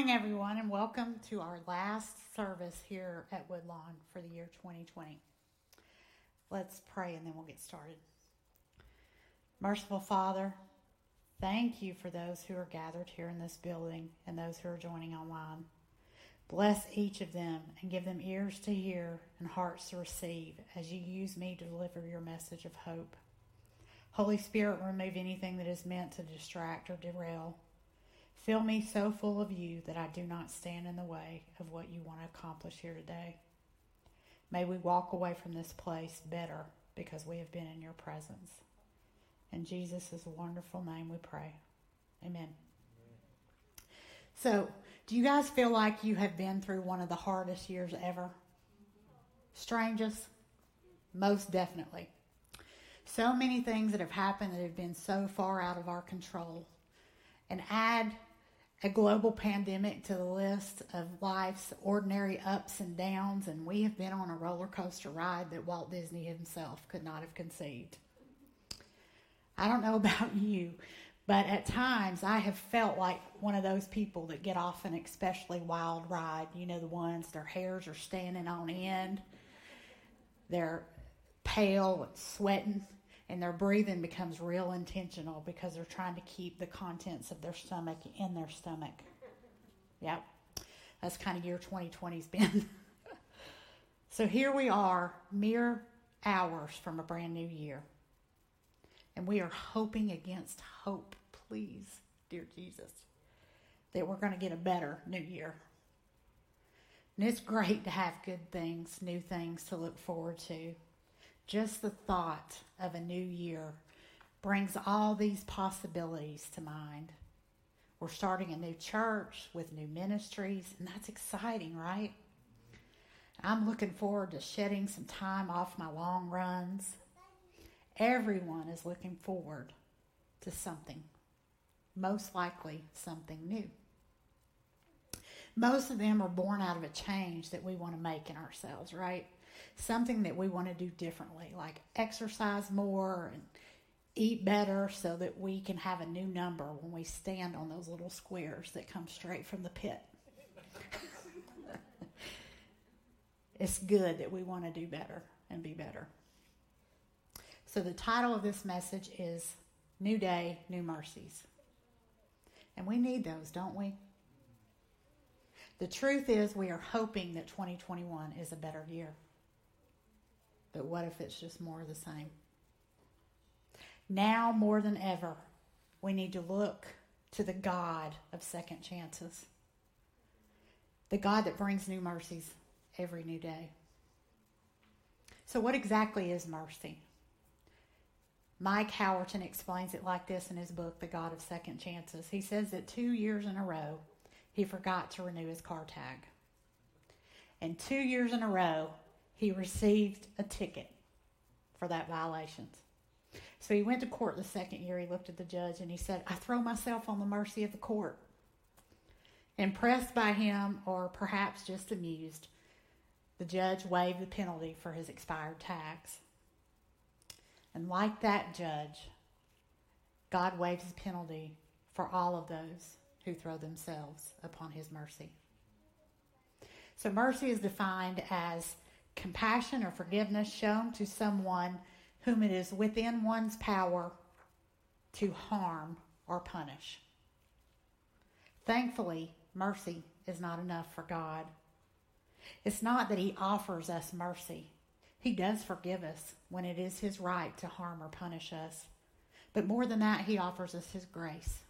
Morning, everyone, and welcome to our last service here at Woodlawn for the year 2020. Let's pray and then we'll get started. Merciful Father, thank you for those who are gathered here in this building and those who are joining online. Bless each of them and give them ears to hear and hearts to receive as you use me to deliver your message of hope. Holy Spirit, remove anything that is meant to distract or derail Fill me so full of you that I do not stand in the way of what you want to accomplish here today. May we walk away from this place better because we have been in your presence. In Jesus' wonderful name we pray. Amen. So, do you guys feel like you have been through one of the hardest years ever? Strangest? Most definitely. So many things that have happened that have been so far out of our control. And add a global pandemic to the list of life's ordinary ups and downs, and we have been on a roller coaster ride that Walt Disney himself could not have conceived. I don't know about you, but at times I have felt like one of those people that get off an especially wild ride. You know, the ones their hairs are standing on end, they're pale and sweating and their breathing becomes real intentional because they're trying to keep the contents of their stomach in their stomach. Yep. That's kind of year 2020's been. so here we are, mere hours from a brand new year. And we are hoping against hope, please, dear Jesus, that we're going to get a better new year. And it's great to have good things, new things to look forward to. Just the thought of a new year brings all these possibilities to mind. We're starting a new church with new ministries, and that's exciting, right? I'm looking forward to shedding some time off my long runs. Everyone is looking forward to something, most likely something new. Most of them are born out of a change that we want to make in ourselves, right? Something that we want to do differently, like exercise more and eat better so that we can have a new number when we stand on those little squares that come straight from the pit. it's good that we want to do better and be better. So, the title of this message is New Day, New Mercies. And we need those, don't we? The truth is, we are hoping that 2021 is a better year. But what if it's just more of the same? Now more than ever, we need to look to the God of second chances, the God that brings new mercies every new day. So, what exactly is mercy? Mike Howerton explains it like this in his book, The God of Second Chances. He says that two years in a row, he forgot to renew his car tag. And two years in a row, he received a ticket for that violation. So he went to court the second year. He looked at the judge and he said, I throw myself on the mercy of the court. Impressed by him, or perhaps just amused, the judge waived the penalty for his expired tax. And like that judge, God waives the penalty for all of those who throw themselves upon his mercy. So, mercy is defined as compassion or forgiveness shown to someone whom it is within one's power to harm or punish. Thankfully, mercy is not enough for God. It's not that He offers us mercy. He does forgive us when it is His right to harm or punish us. But more than that, He offers us His grace.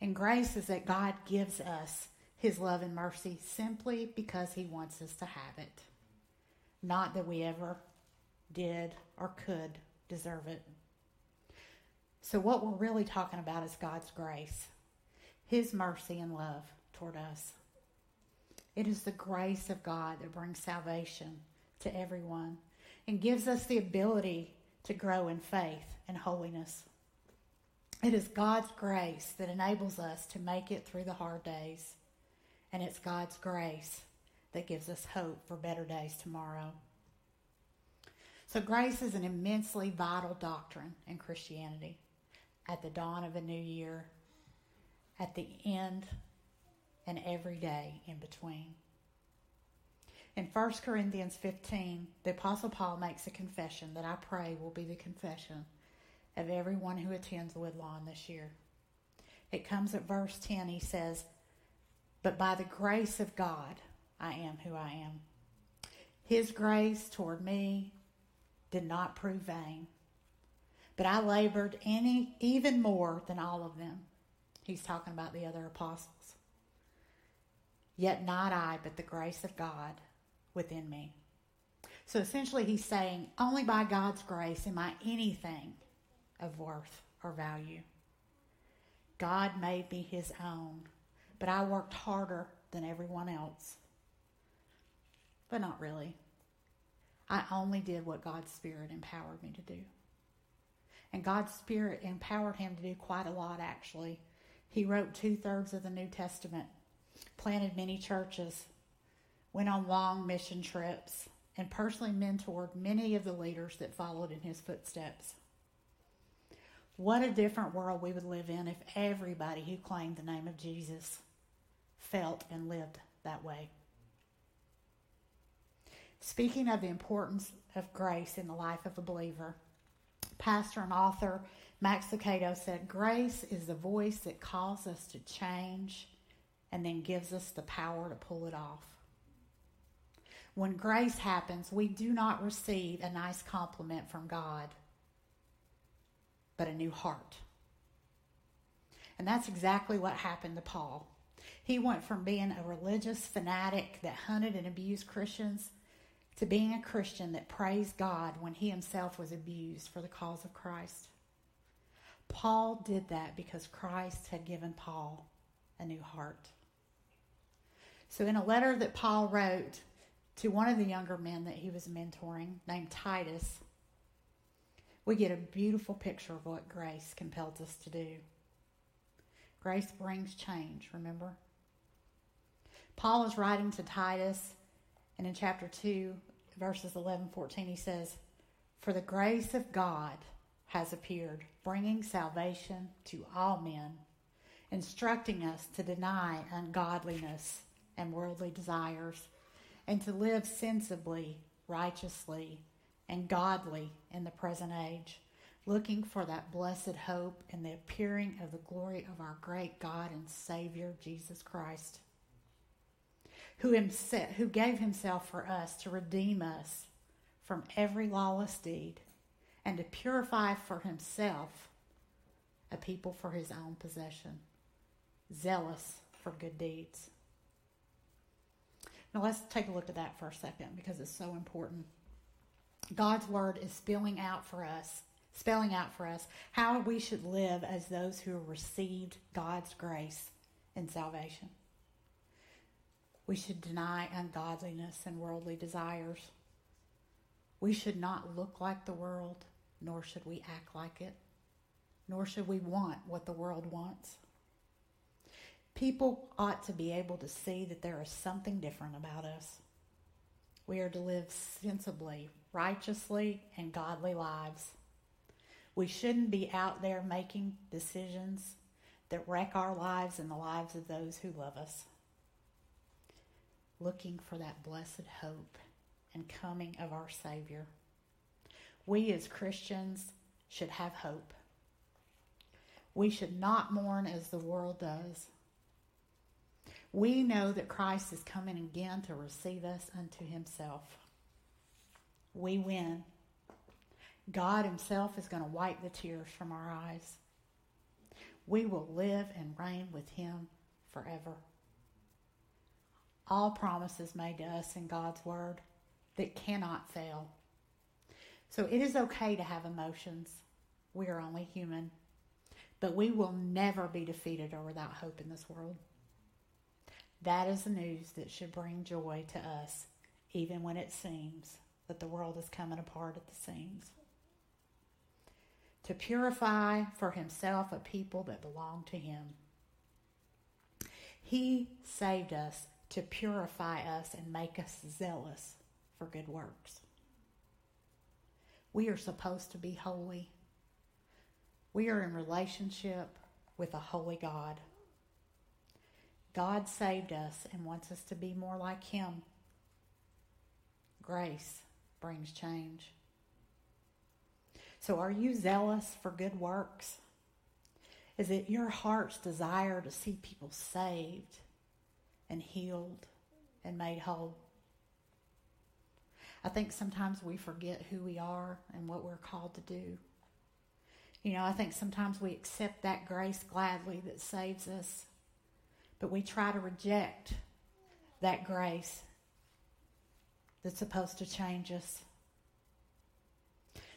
And grace is that God gives us His love and mercy simply because He wants us to have it. Not that we ever did or could deserve it. So, what we're really talking about is God's grace, His mercy and love toward us. It is the grace of God that brings salvation to everyone and gives us the ability to grow in faith and holiness. It is God's grace that enables us to make it through the hard days, and it's God's grace that gives us hope for better days tomorrow. So, grace is an immensely vital doctrine in Christianity. At the dawn of a new year, at the end and every day in between. In 1 Corinthians 15, the Apostle Paul makes a confession that I pray will be the confession of everyone who attends Woodlawn this year. It comes at verse 10. He says, But by the grace of God, I am who I am. His grace toward me did not prove vain, but I labored any even more than all of them. He's talking about the other apostles. Yet not I, but the grace of God within me. So essentially, he's saying, only by God's grace am I anything of worth or value. God made me his own, but I worked harder than everyone else. But not really. I only did what God's Spirit empowered me to do. And God's Spirit empowered him to do quite a lot, actually. He wrote two thirds of the New Testament, planted many churches, went on long mission trips, and personally mentored many of the leaders that followed in his footsteps. What a different world we would live in if everybody who claimed the name of Jesus felt and lived that way. Speaking of the importance of grace in the life of a believer, pastor and author Max Lucado said, Grace is the voice that calls us to change and then gives us the power to pull it off. When grace happens, we do not receive a nice compliment from God, but a new heart. And that's exactly what happened to Paul. He went from being a religious fanatic that hunted and abused Christians to being a Christian that praised God when he himself was abused for the cause of Christ. Paul did that because Christ had given Paul a new heart. So, in a letter that Paul wrote to one of the younger men that he was mentoring, named Titus, we get a beautiful picture of what grace compels us to do. Grace brings change, remember? Paul is writing to Titus, and in chapter 2, verses 11 14, he says, For the grace of God has appeared, bringing salvation to all men, instructing us to deny ungodliness and worldly desires and to live sensibly, righteously, and godly in the present age, looking for that blessed hope and the appearing of the glory of our great God and Savior, Jesus Christ, who, himself, who gave himself for us to redeem us from every lawless deed and to purify for himself a people for his own possession, zealous for good deeds. Now let's take a look at that for a second because it's so important. God's word is spilling out for us, spelling out for us how we should live as those who have received God's grace and salvation. We should deny ungodliness and worldly desires. We should not look like the world, nor should we act like it, nor should we want what the world wants. People ought to be able to see that there is something different about us. We are to live sensibly, righteously, and godly lives. We shouldn't be out there making decisions that wreck our lives and the lives of those who love us. Looking for that blessed hope and coming of our Savior. We as Christians should have hope. We should not mourn as the world does we know that Christ is coming again to receive us unto himself. We win. God himself is going to wipe the tears from our eyes. We will live and reign with him forever. All promises made to us in God's word that cannot fail. So it is okay to have emotions. We are only human. But we will never be defeated or without hope in this world. That is the news that should bring joy to us, even when it seems that the world is coming apart at the seams. To purify for himself a people that belong to him. He saved us to purify us and make us zealous for good works. We are supposed to be holy. We are in relationship with a holy God. God saved us and wants us to be more like Him. Grace brings change. So, are you zealous for good works? Is it your heart's desire to see people saved and healed and made whole? I think sometimes we forget who we are and what we're called to do. You know, I think sometimes we accept that grace gladly that saves us, but we try to reject that grace that's supposed to change us.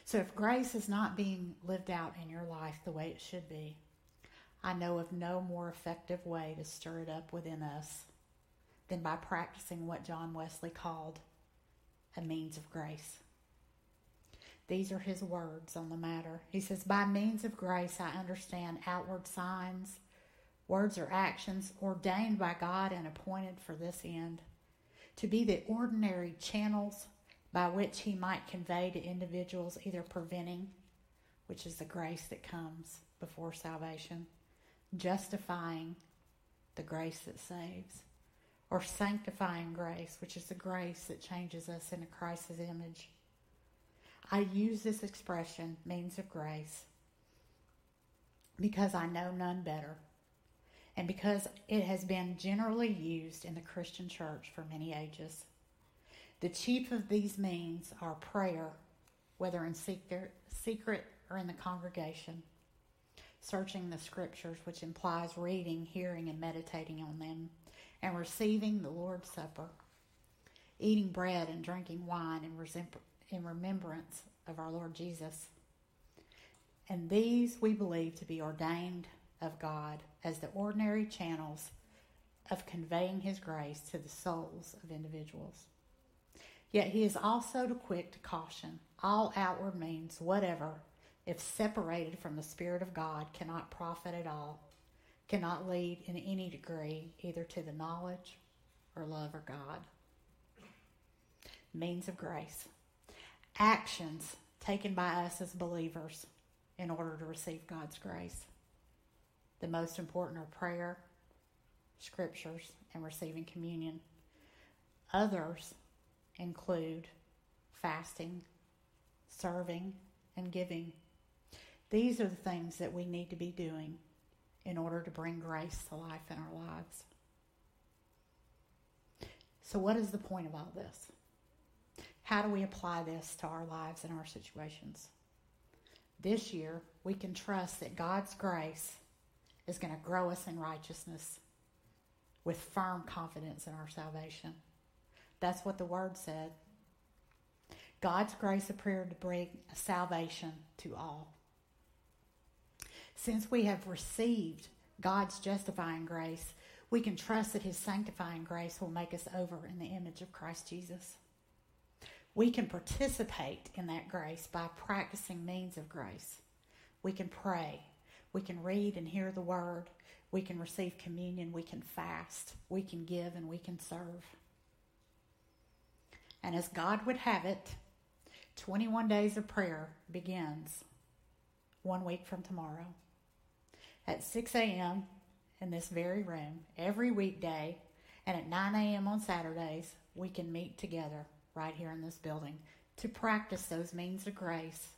So if grace is not being lived out in your life the way it should be, I know of no more effective way to stir it up within us than by practicing what John Wesley called a means of grace. These are his words on the matter. He says, By means of grace, I understand outward signs, words or actions ordained by God and appointed for this end, to be the ordinary channels by which he might convey to individuals either preventing, which is the grace that comes before salvation, justifying, the grace that saves, or sanctifying grace, which is the grace that changes us into Christ's image. I use this expression, means of grace, because I know none better, and because it has been generally used in the Christian church for many ages. The chief of these means are prayer, whether in secret, secret or in the congregation, searching the scriptures, which implies reading, hearing, and meditating on them, and receiving the Lord's Supper, eating bread and drinking wine in, in remembrance of our Lord Jesus. And these we believe to be ordained of God as the ordinary channels of conveying His grace to the souls of individuals. Yet he is also too quick to caution all outward means, whatever, if separated from the Spirit of God, cannot profit at all, cannot lead in any degree either to the knowledge or love of God. Means of grace. Actions taken by us as believers in order to receive God's grace. The most important are prayer, scriptures, and receiving communion. Others include fasting, serving, and giving. These are the things that we need to be doing in order to bring grace to life in our lives. So, what is the point of all this? How do we apply this to our lives and our situations? This year, we can trust that God's grace is going to grow us in righteousness with firm confidence in our salvation. That's what the word said. God's grace appeared to bring salvation to all. Since we have received God's justifying grace, we can trust that his sanctifying grace will make us over in the image of Christ Jesus. We can participate in that grace by practicing means of grace. We can pray. We can read and hear the word. We can receive communion. We can fast. We can give and we can serve. And as God would have it, 21 days of prayer begins one week from tomorrow at 6 a.m. in this very room every weekday, and at 9 a.m. on Saturdays, we can meet together right here in this building to practice those means of grace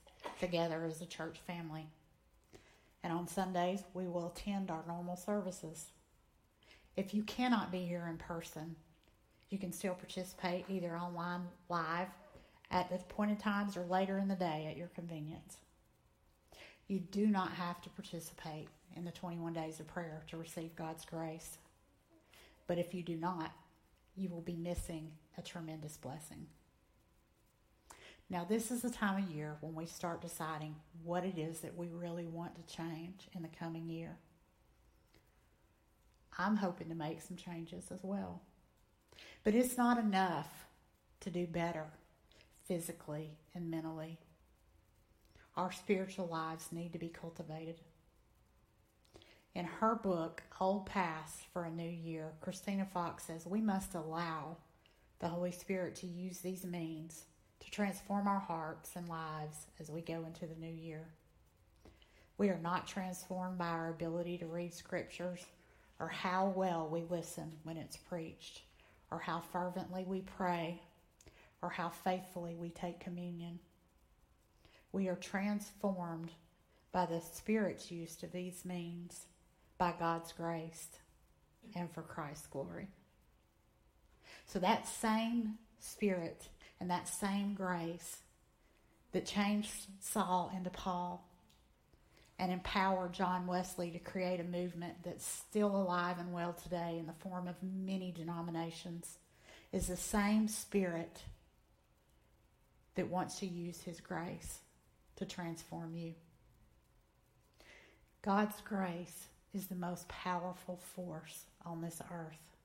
together as a church family. And on Sundays, we will attend our normal services. If you cannot be here in person, you can still participate either online live at the appointed times or later in the day at your convenience. You do not have to participate in the 21 days of prayer to receive God's grace. But if you do not, you will be missing a tremendous blessing. Now, this is the time of year when we start deciding what it is that we really want to change in the coming year. I'm hoping to make some changes as well. But it's not enough to do better physically and mentally. Our spiritual lives need to be cultivated. In her book, Old Paths for a New Year, Christina Fox says we must allow the Holy Spirit to use these means to transform our hearts and lives as we go into the new year. We are not transformed by our ability to read scriptures or how well we listen when it's preached, or how fervently we pray, or how faithfully we take communion. We are transformed by the Spirit's use of these means by God's grace and for Christ's glory. So that same Spirit and that same grace that changed Saul into Paul and empowered John Wesley to create a movement that's still alive and well today in the form of many denominations is the same Spirit that wants to use His grace to transform you. God's grace is the most powerful force on this earth.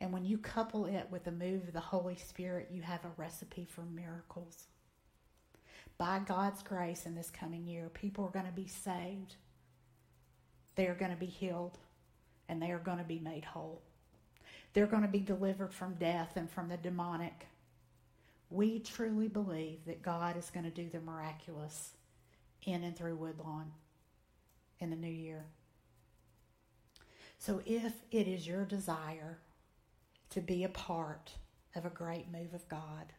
And when you couple it with the move of the Holy Spirit, you have a recipe for miracles. By God's grace in this coming year, people are going to be saved. They are going to be healed. And they are going to be made whole. They're going to be delivered from death and from the demonic. We truly believe that God is going to do the miraculous in and through Woodlawn in the new year. So if it is your desire to be a part of a great move of God,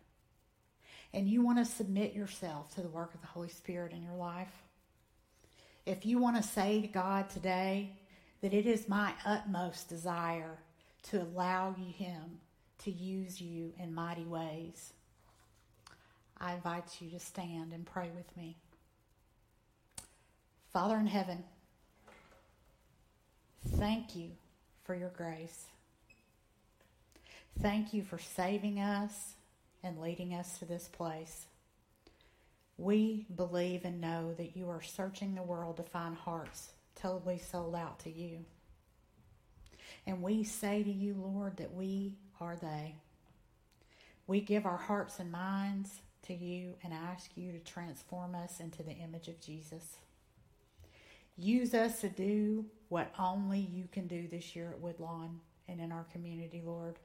and you want to submit yourself to the work of the Holy Spirit in your life, if you want to say to God today that it is my utmost desire to allow you, Him to use you in mighty ways, I invite you to stand and pray with me. Father in heaven, thank you for your grace. Thank you for saving us and leading us to this place. We believe and know that you are searching the world to find hearts totally sold out to you. And we say to you, Lord, that we are they. We give our hearts and minds to you and ask you to transform us into the image of Jesus. Use us to do what only you can do this year at Woodlawn and in our community, Lord.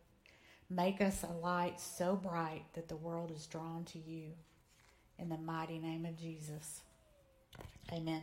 Make us a light so bright that the world is drawn to you. In the mighty name of Jesus. Amen.